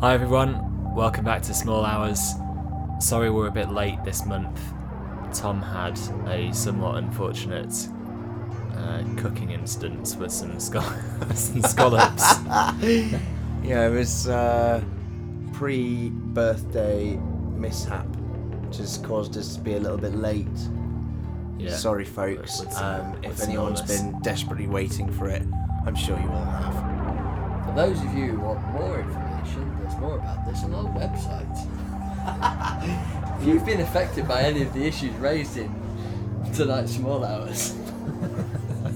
Hi everyone, welcome back to Small Hours. Sorry we're a bit late this month. Tom had a somewhat unfortunate uh, cooking instance with some, sco- some scallops. Yeah, it was uh, pre-birthday mishap, which has caused us to be a little bit late. yeah. Sorry, folks. With some- Um, if some anyone's illness. been desperately waiting for it, I'm sure you all have. For those of you who want more information, there's more about this on our website. if you've been affected by any of the issues raised in tonight's small hours,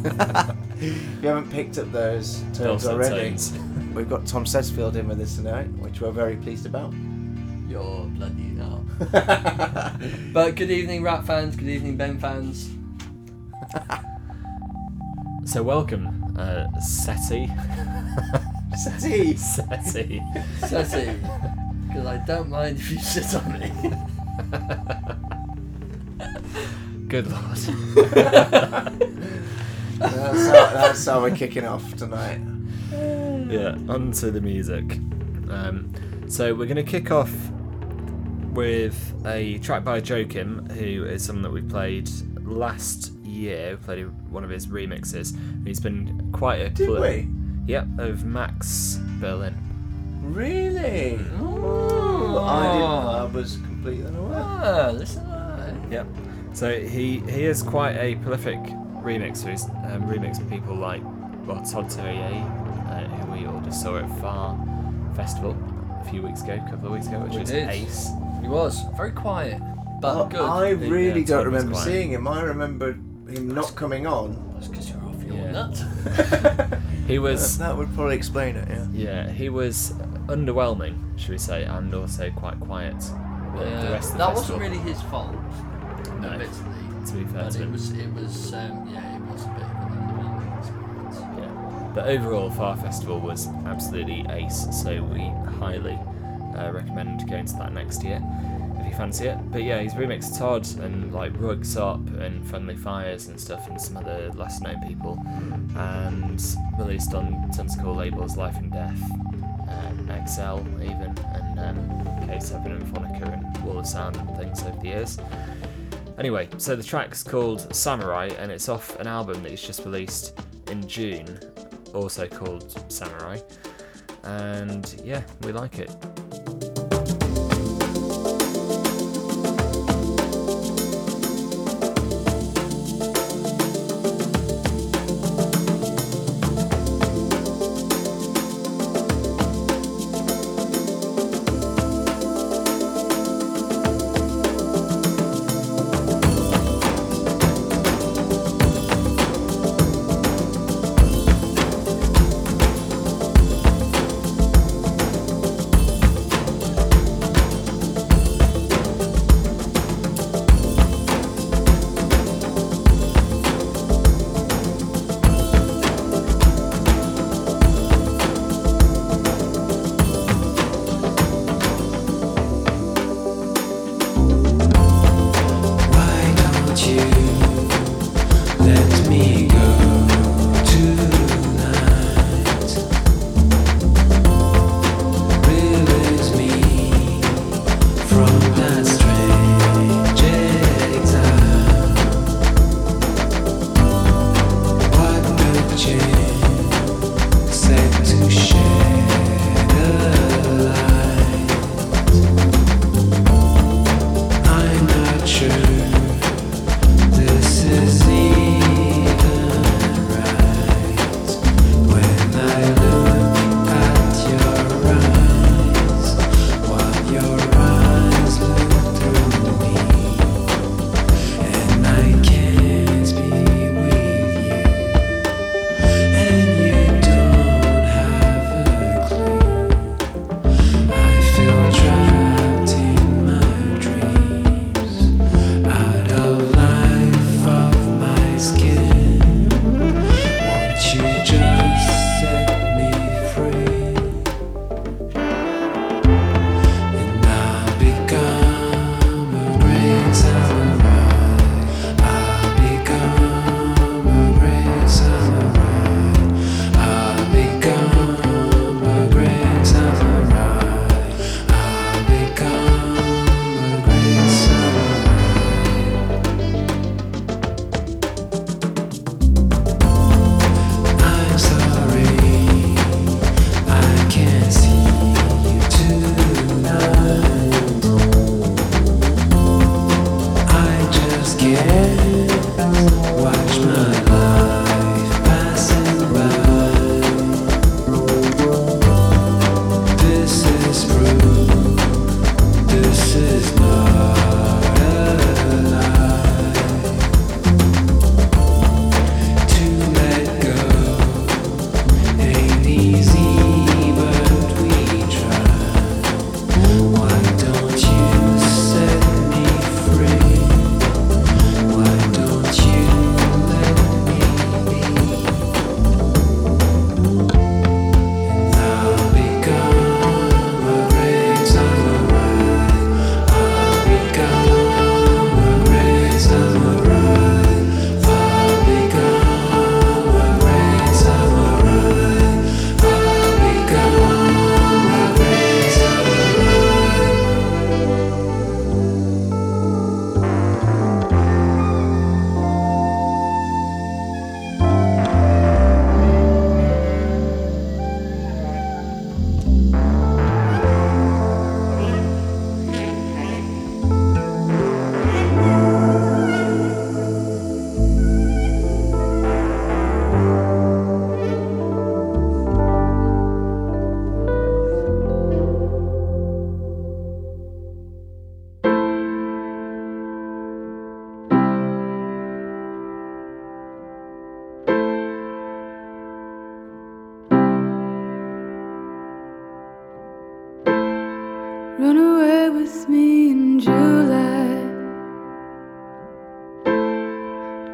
If you haven't picked up those terms Dulcet already, tones. we've got Tom Sedgefield in with us tonight, which we're very pleased about. you're bloody not. But good evening, Rat fans. Good evening, Ben fans. So welcome, uh, Seti. Seti! Seti. Seti, because I don't mind if you sit on me. Good lord. That's how, that's how we're kicking off tonight. yeah, on to the music. Um, so we're going to kick off with a track by Joakim, who is someone that we played last year. We played one of his remixes. He's been quite a Did we? Yep, of Max Berlin. Really? Ooh. I, didn't, I was completely unaware. Ah, listen. Yep. So he he is quite a prolific remixer. He's um, remixed people like well Todd Terje, uh, who we all just saw at Farr Festival a few weeks ago, a couple of weeks ago, which We was did. ace. He was very quiet, but Oh, good. I really yeah, don't remember seeing him. I remember him not coming on. That's because you're off your Yeah. nut. He was that would probably explain it, yeah. yeah he was underwhelming, should we say, and also quite quiet. The, Yeah, the rest of the that festival. wasn't really his fault, No, admittedly. to be fair But to it him. was, it was, um, yeah, it was a bit of an underwhelming experience. Yeah. But overall, Farr Festival was absolutely ace, so we highly uh, recommend going to that next year if you fancy it. But yeah, he's remixed Todd and like Rugs Up and Friendly Fires and stuff and some other less known people, and released on tons of cool labels, Life and Death, um, XL even, and um, K7 and Phonica and Wall of Sound and things over the years. Anyway, so the track's called Samurai, and it's off an album that he's just released in June, also called Samurai. And yeah, we like it.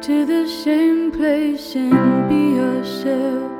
To the same place and be yourselves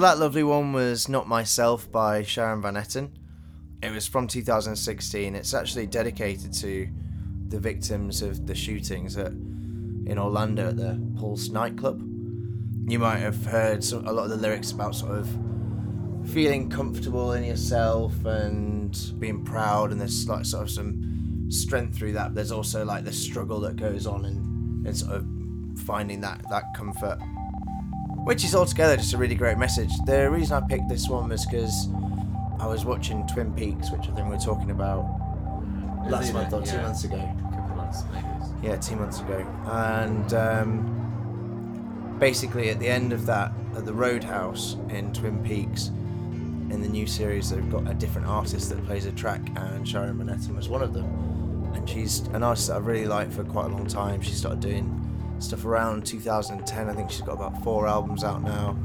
that lovely one was Not Myself by Sharon Van Etten. It was from 2016. It's actually dedicated to the victims of the shootings at, in Orlando at the Pulse nightclub. You might have heard some, a lot of the lyrics about sort of feeling comfortable in yourself and being proud, and there's like sort of some strength through that. There's also like the struggle that goes on and, and sort of finding that that comfort which is altogether just a really great message. The reason I picked this one was because I was watching Twin Peaks, which I think we were talking about last month or two months ago. A couple months, maybe. Yeah, two months ago. And um, basically, at the end of that, at the Roadhouse in Twin Peaks, in the new series, they've got a different artist that plays a track, and Sharon Van Etten was one of them. And she's an artist that I've really liked for quite a long time. She started doing stuff around 2010. I think she's got about four albums out now.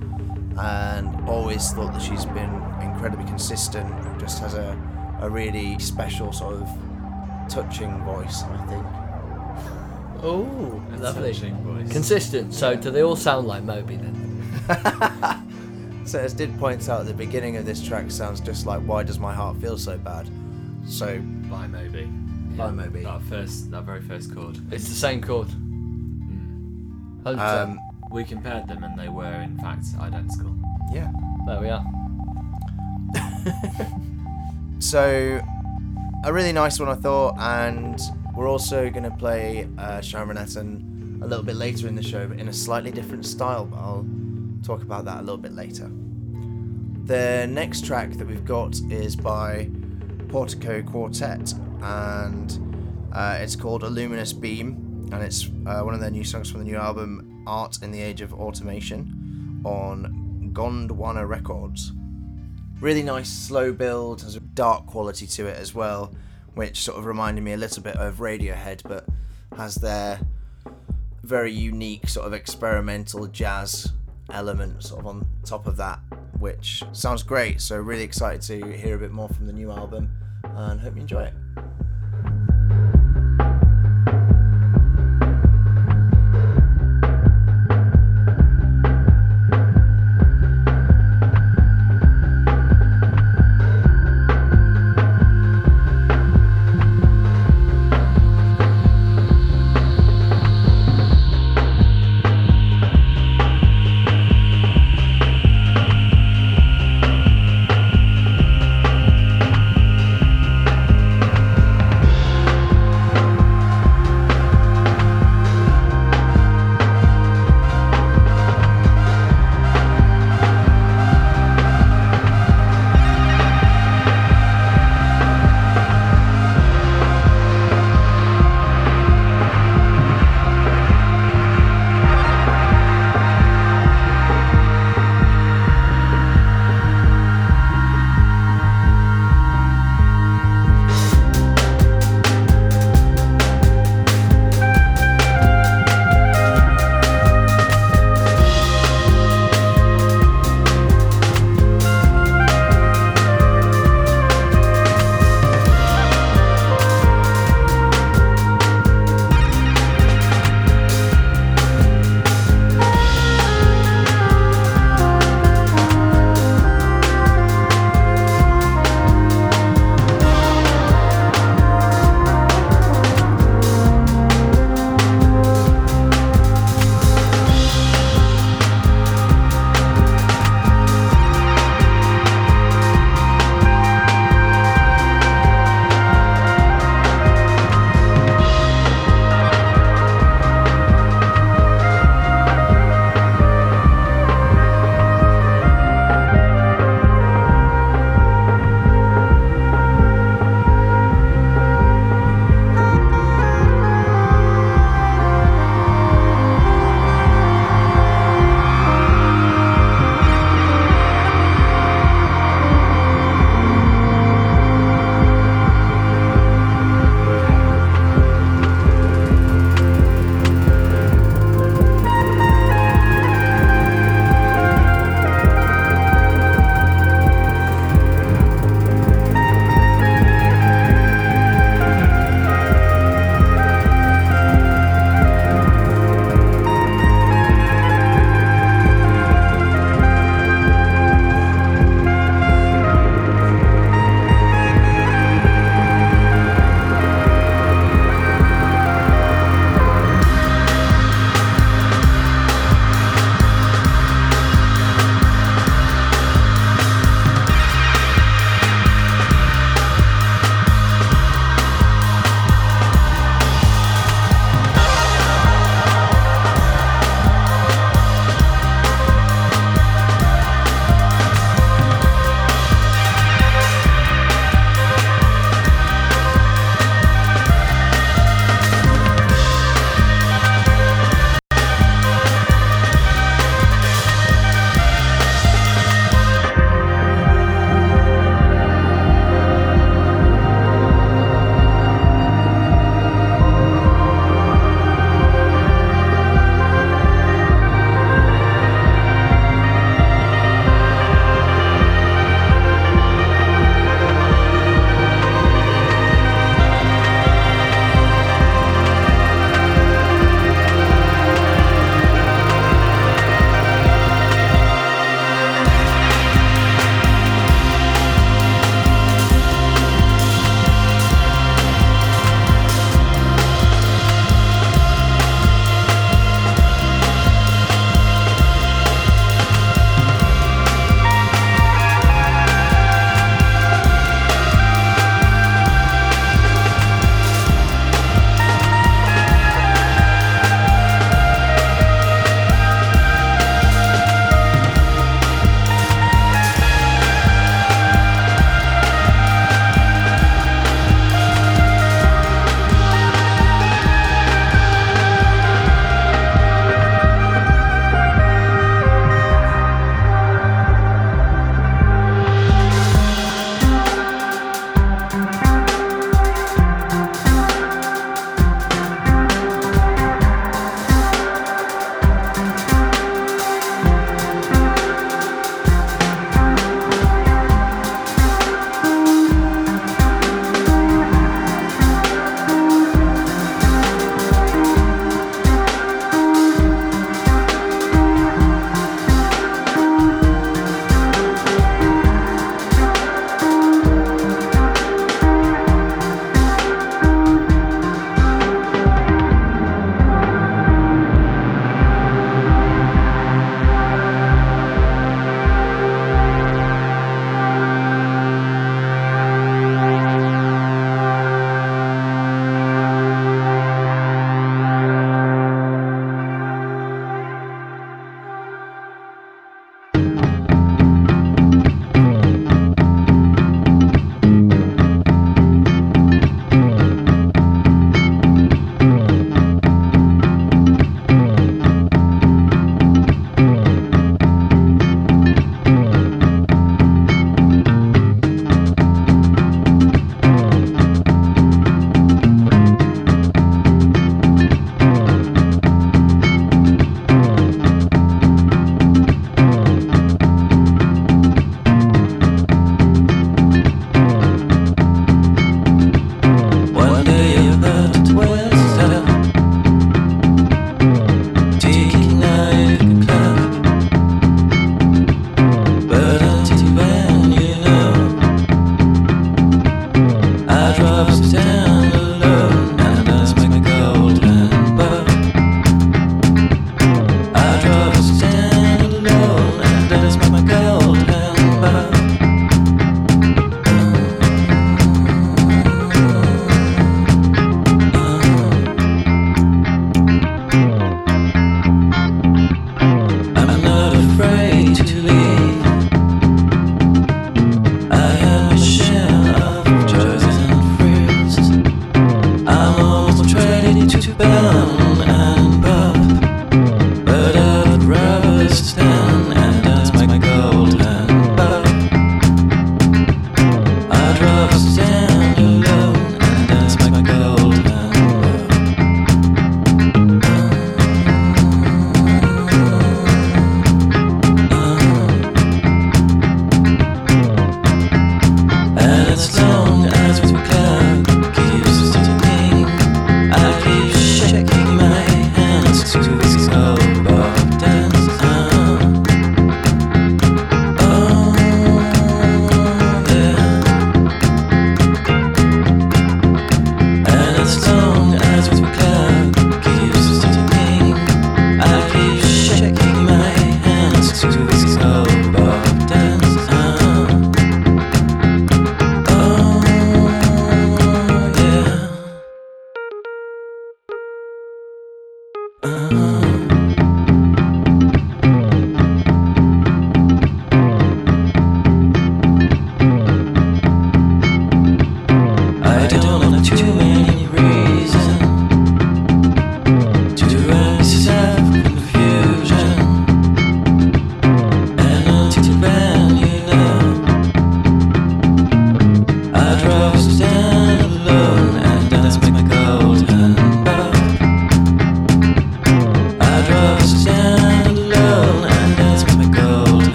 And always thought that she's been incredibly consistent. Just has a, a really special sort of touching voice, I think. Oh, A lovely. touching voice. Consistent. So do they all sound like Moby then? So as did point out at the beginning of this track sounds just like Why Does My Heart Feel So Bad? So By Moby. By Moby. That first, that very first chord. It's the same chord. 100%. um, We compared them, and they were in fact identical. yeah. there we are. So a really nice one I thought and we're also going to play uh, Sharon Van Etten a little bit later in the show but in a slightly different style but I'll talk about that a little bit later. The next track that we've got is by Portico Quartet and uh, it's called A Luminous Beam and it's uh, one of their new songs from the new album Art in the Age of Automation on Gondwana Records. Really nice slow build, has a dark quality to it as well, which sort of reminded me a little bit of Radiohead, but has their very unique sort of experimental jazz element sort of on top of that, which sounds great. So really excited to hear a bit more from the new album and hope you enjoy it.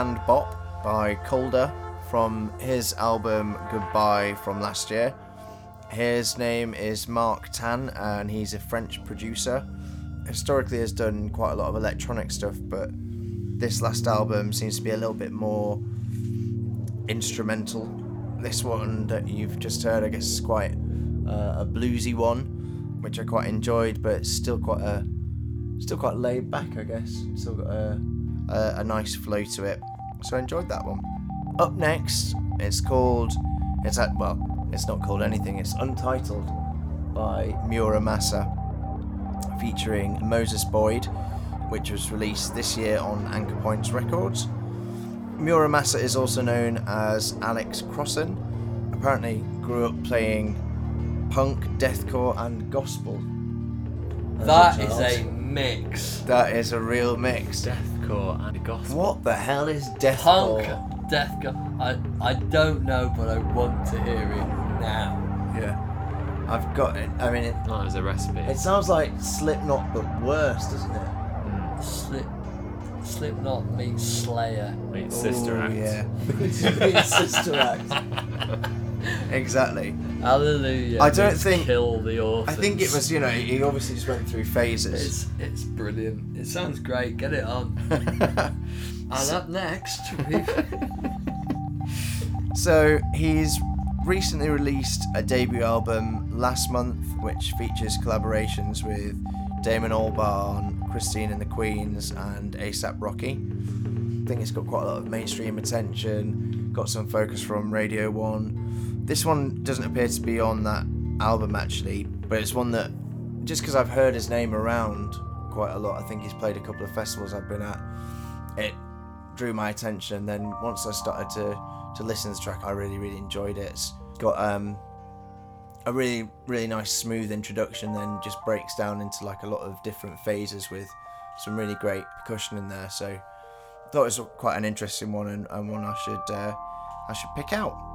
Hand Bop by Calder from his album Goodbye from last year. His name is Mark Tan and he's a French producer. Historically has done quite a lot of electronic stuff, but this last album seems to be a little bit more instrumental. This one that you've just heard, I guess, is quite uh, a bluesy one, which I quite enjoyed, but still quite a still quite laid back, I guess. Still got a a, a nice flow to it. So I enjoyed that one. Up next, it's called. It's at well, it's not called anything. It's untitled by Mura Masa, featuring Moses Boyd, which was released this year on Anchor Points Records. Mura Masa is also known as Alex Crossan. Apparently, grew up playing punk, deathcore, and gospel. That is a mix. That is a real mix. Deathcore and gospel. What the hell is Punk, deathcore? death I, I don't know, but I want to hear it now. Yeah, I've got it. I mean, it, That was a recipe. it sounds like Slipknot, but worse, doesn't it? Mm. Slip, Slipknot meets Slayer. Meet Sister Ooh, Act. Yeah, Meets Sister Act. exactly. Hallelujah. I don't think- Kill the orphans. I think it was, you know, he obviously just went through phases. It's it's brilliant. It sounds great. Get it on. And up next, we've So he's recently released a debut album last month, which features collaborations with Damon Albarn, Christine and the Queens, and ASAP Rocky. I think it's got quite a lot of mainstream attention, got some focus from Radio 1. This one doesn't appear to be on that album actually, but it's one that, just because I've heard his name around quite a lot, I think he's played a couple of festivals I've been at, it drew my attention. Then once I started to to listen to the track, I really really enjoyed it. It's got um a really really nice smooth introduction, then just breaks down into like a lot of different phases with some really great percussion in there. So I thought it was quite an interesting one and, and one I should uh, I should pick out.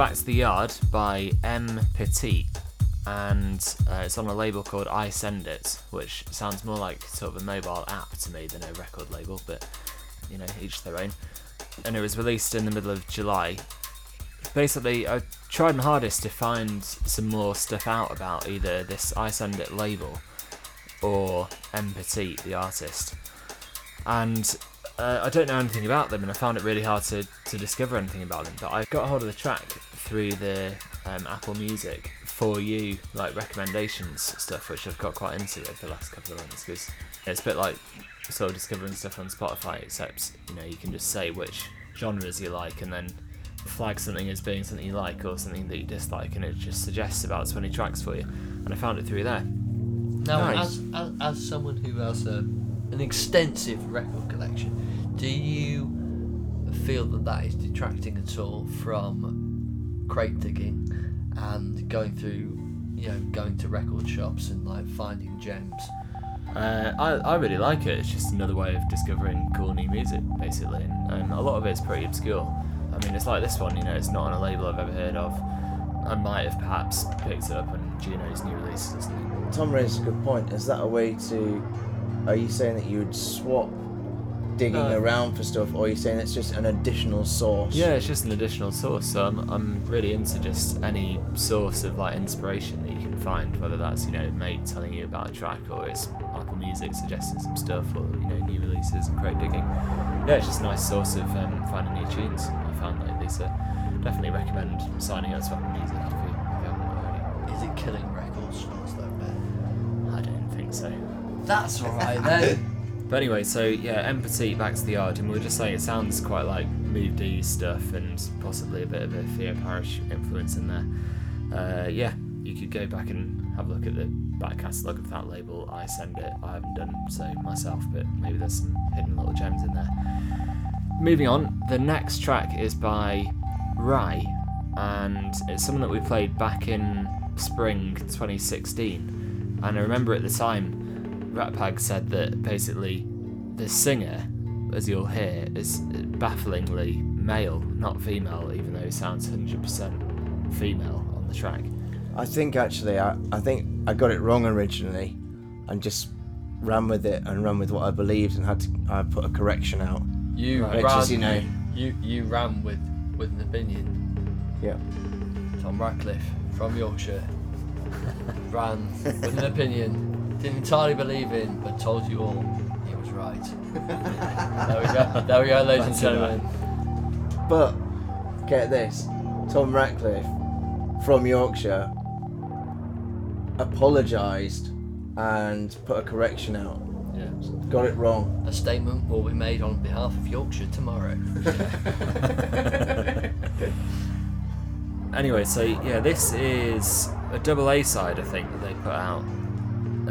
Back to the Yard by M. Petit, and uh, it's on a label called I Send It, which sounds more like sort of a mobile app to me than a record label, but you know, each their own. And it was released in the middle of July. Basically, I tried my hardest to find some more stuff out about either this I Send It label or M. Petit, the artist. And uh, I don't know anything about them, and I found it really hard to, to discover anything about them. But I got hold of the track through the um, Apple Music for you like recommendations stuff, which I've got quite into over the last couple of months because it's a bit like sort of discovering stuff on Spotify, except you know you can just say which genres you like and then flag something as being something you like or something that you dislike, and it just suggests about 20 tracks for you. And I found it through there. Now, Nice. as, as as someone who has a, an extensive record collection, do you feel that that is detracting at all from crate digging and going through, you know, going to record shops and like finding gems? Uh, I, I really like it. It's just another way of discovering cool new music, basically. And, and a lot of it's pretty obscure. I mean, it's like this one, you know, it's not on a label I've ever heard of. I might have perhaps picked it up on Juno's new release or something. Tom raised a good point. Is that a way to? Are you saying that you would swap digging No. around for stuff, or you're you saying it's just an additional source? Yeah, it's just an additional source. So I'm, I'm really into just any source of like inspiration that you can find, whether that's you know mate telling you about a track or it's Apple Music suggesting some stuff or you know new releases and crate digging. Yeah, it's just a nice source of um, finding new tunes. I found lately, so definitely recommend signing up to Apple Music if you, if you haven't already. Is it killing record stores though, Ben? I don't think so. That's alright then. But anyway, so yeah, M. Petit back to the yard, and we were just saying it sounds quite like Move D stuff and possibly a bit of a Theo Parrish influence in there. Uh, yeah, you could go back and have a look at the back catalogue of that label. I send it. I haven't done so myself, but maybe there's some hidden little gems in there. Moving on, the next track is by Rhye, and it's someone that we played back in spring 2016. And I remember at the time, Ratpag said that basically the singer, as you'll hear, is bafflingly male, not female, even though he sounds 100% female on the track. I think actually, I, I think I got it wrong originally, and just ran with it and ran with what I believed and had to I put a correction out. You Right. ran, is, you know- you you ran with with an opinion. Yeah. Tom Ratcliffe from Yorkshire ran with an opinion, didn't entirely believe in, but told you all he was right. there we go. There we go, ladies and That's it, gentlemen. But get this, Tom Ratcliffe from Yorkshire apologised and put a correction out. Yeah. Got it wrong. A statement will be made on behalf of Yorkshire tomorrow. Anyway, so yeah, this is a double A side, I think, that they put out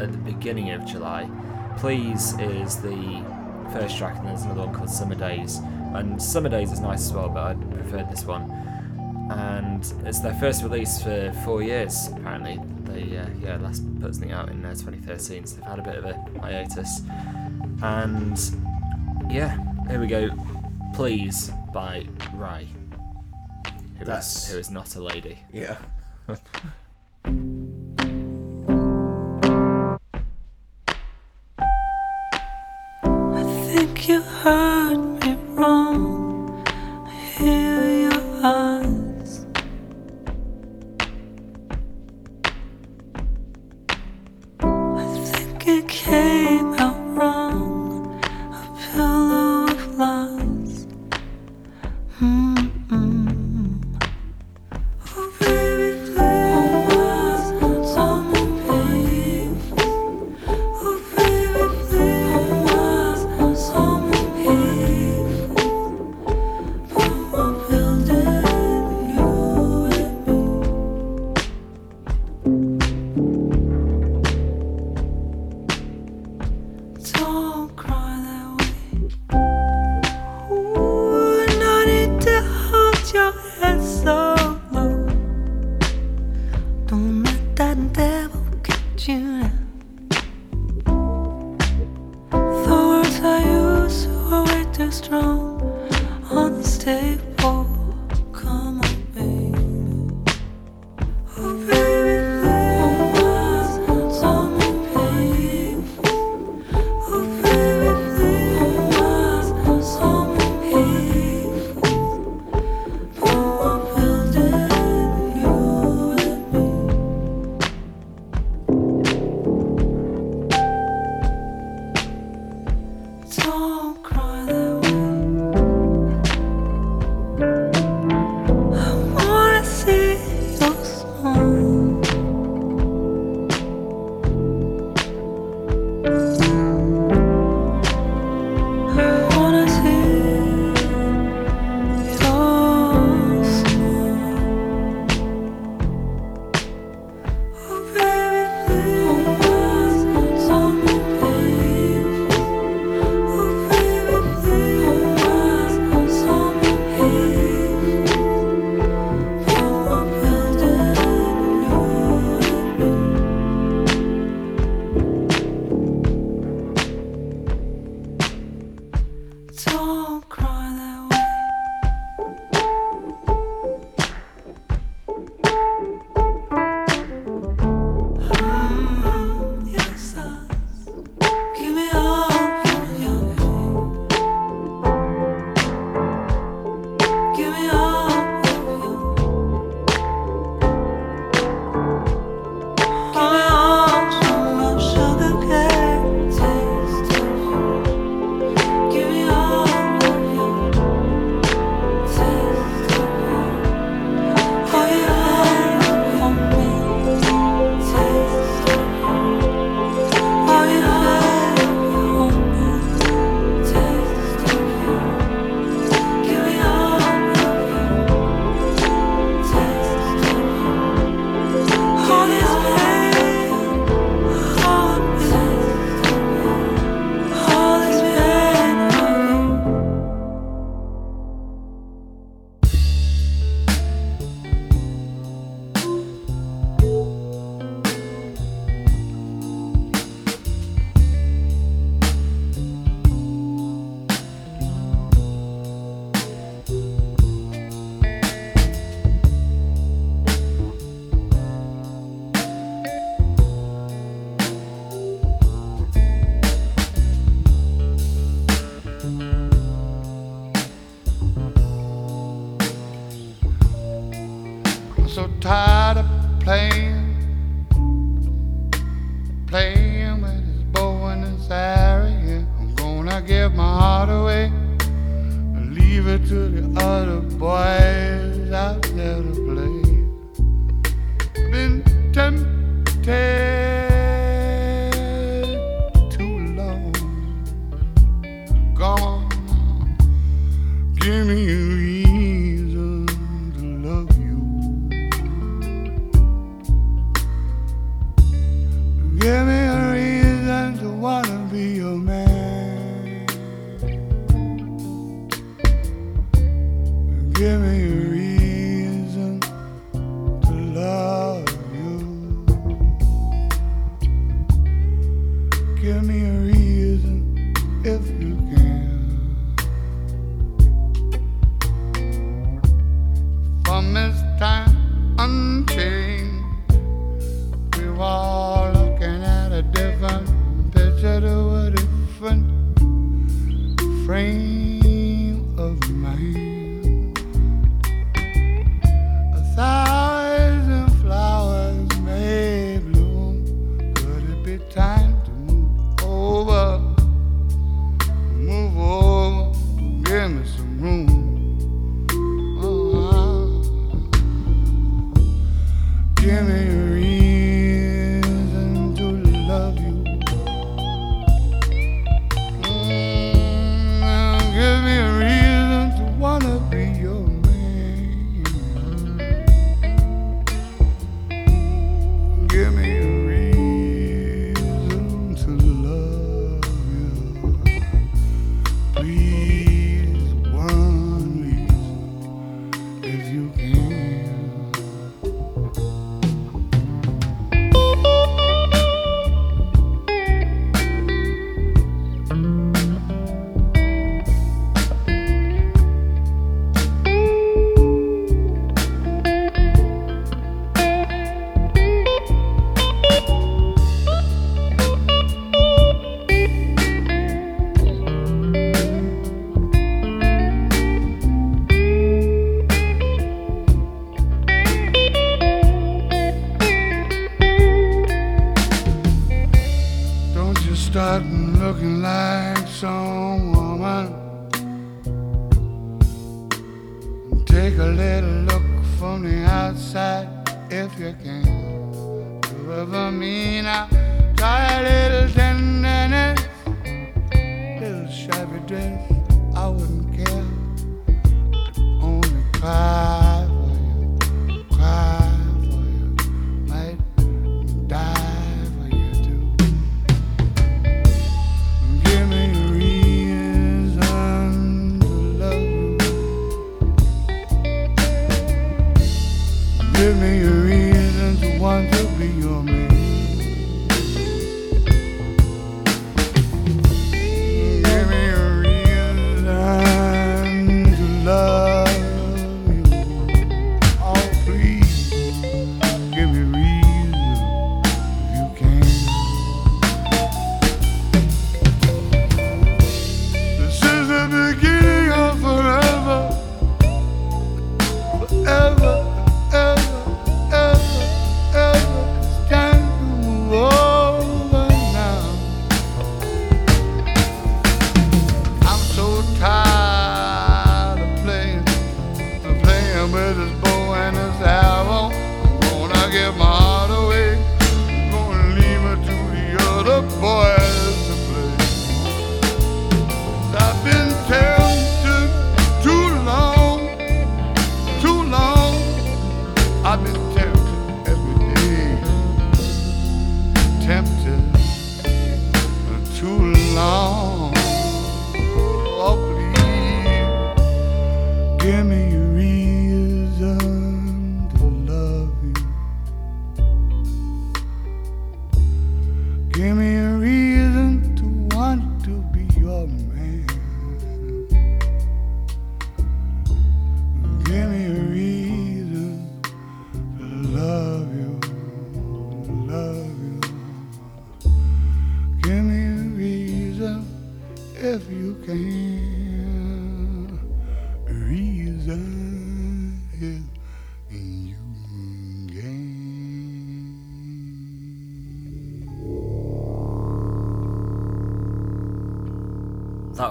at the beginning of July. Please is the first track, and there's another one called Summer Days. And Summer Days is nice as well, but I preferred this one. And it's their first release for four years, apparently. They uh, yeah last put something out in uh, 2013, so they've had a bit of a hiatus. And yeah, here we go. Please by Rhye. Who is, That's- who is not a lady. Yeah.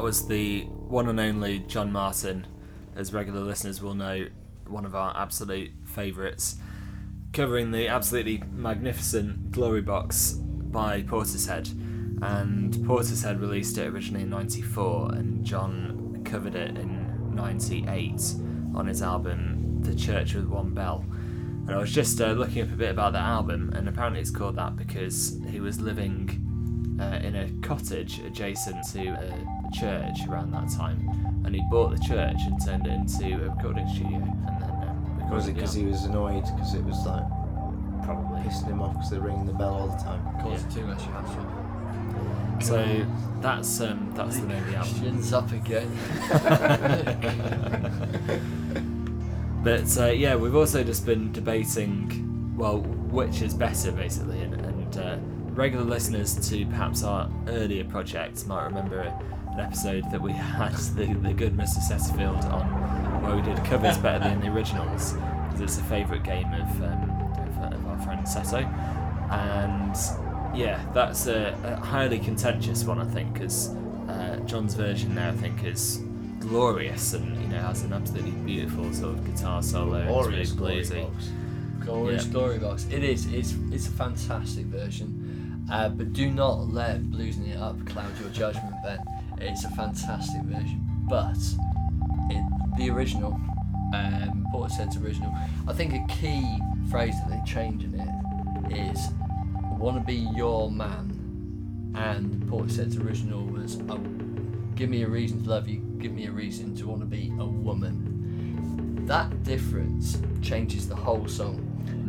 was the one and only John Martyn, as regular listeners will know, one of our absolute favourites, covering the absolutely magnificent Glory Box by Portishead. And Portishead released it originally in 94, and John covered it in 98 on his album The Church with One Bell. And I was just uh, looking up a bit about the album, and apparently it's called that because he was living uh, in a cottage adjacent to a church around that time, and he bought the church and turned it into a recording studio. And then um, was it because he was annoyed because it was like probably pissing him off because they're ringing the bell all the time. Caused yeah. too much hassle. So that's um, that's the name of the album. Up again. but uh, yeah, we've also just been debating, well, which is better basically, and, and uh, regular listeners to perhaps our earlier projects might remember an episode that we had the, the good Mr. Setterfield on, where we did covers better than the originals, because it's a favourite game of, um, of, of our friend Seto, and yeah, that's a, a highly contentious one I think, because uh, John's version there I think is glorious and you know has an absolutely beautiful sort of guitar solo. It's Glorious really glory bluesy. box. Glorious Yeah. Glory Box. It is. It's it's a fantastic version, uh, but do not let bluesing it up cloud your judgment. Ben, it's a fantastic version, but it, the original, um, Portishead's original. I think a key phrase that they change in it is I "want to be your man," and Portishead's original was "give me a reason to love you, give me a reason to want to be a woman." that difference changes the whole song.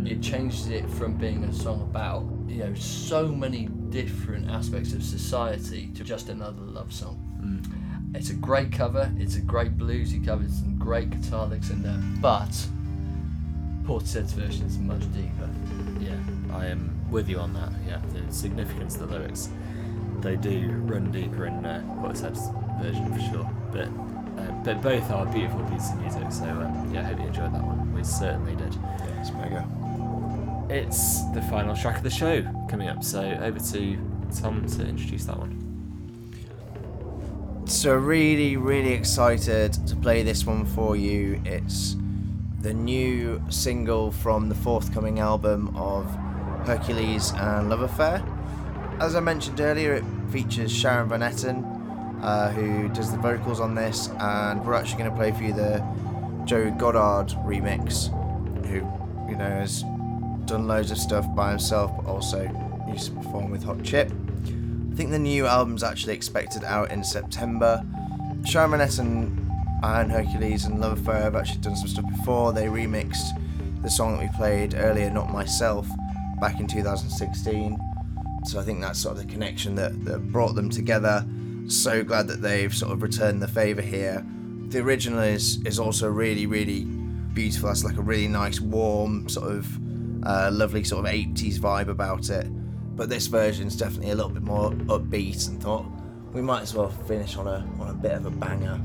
It changes it from being a song about you know so many different aspects of society to just another love song. It's a great cover. It's a great bluesy cover. There's some great guitar licks in there, but Portishead's version is much deeper. Yeah, I am with you on that. Yeah, the significance of the lyrics, they do run deeper in uh, Portishead's version for sure. But uh, but both are beautiful pieces of music. So um, yeah, I hope you enjoyed that one. We certainly did. Yeah, it's mega. It's the final track of the show coming up. So over to Tom to introduce that one. So really, really excited to play this one for you. It's the new single from the forthcoming album of Hercules and Love Affair. As I mentioned earlier, it features Sharon Van Etten, uh, who does the vocals on this, and we're actually going to play for you the Joe Goddard remix, who you know has done loads of stuff by himself, but also used to perform with Hot Chip. I think the new album's actually expected out in September. Sharon Van Etten Hercules and Love Affair have actually done some stuff before. They remixed the song that we played earlier, Not Myself, back in 2016. So I think that's sort of the connection that, that brought them together. So glad that they've sort of returned the favour here. The original is, is also really, really beautiful. That's like a really nice, warm, sort of uh, lovely sort of 80s vibe about it. But this version's definitely a little bit more upbeat and thought we might as well finish on a on a bit of a banger.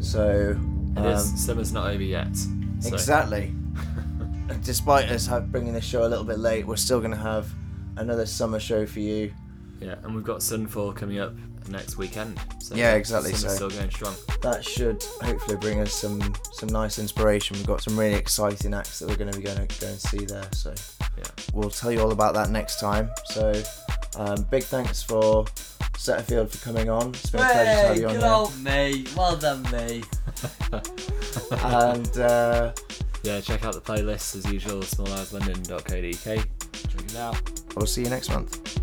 So It is um, summer's not over yet. So. Exactly. Despite us have, bringing the show a little bit late, we're still going to have another summer show for you. Yeah, and we've got Sunfall coming up next weekend. So Yeah, exactly, so- still going strong. That should hopefully bring us some some nice inspiration. We've got some really exciting acts that we're going to be going to go and see there. So Yeah. we'll tell you all about that next time. So um, big thanks for Setterfield for coming on. It's been a pleasure to have you on good old me. Well done, me. And uh, Yeah, check out the playlist as usual, smalhouselondon.co.uk. Check it out. we'll see you next month.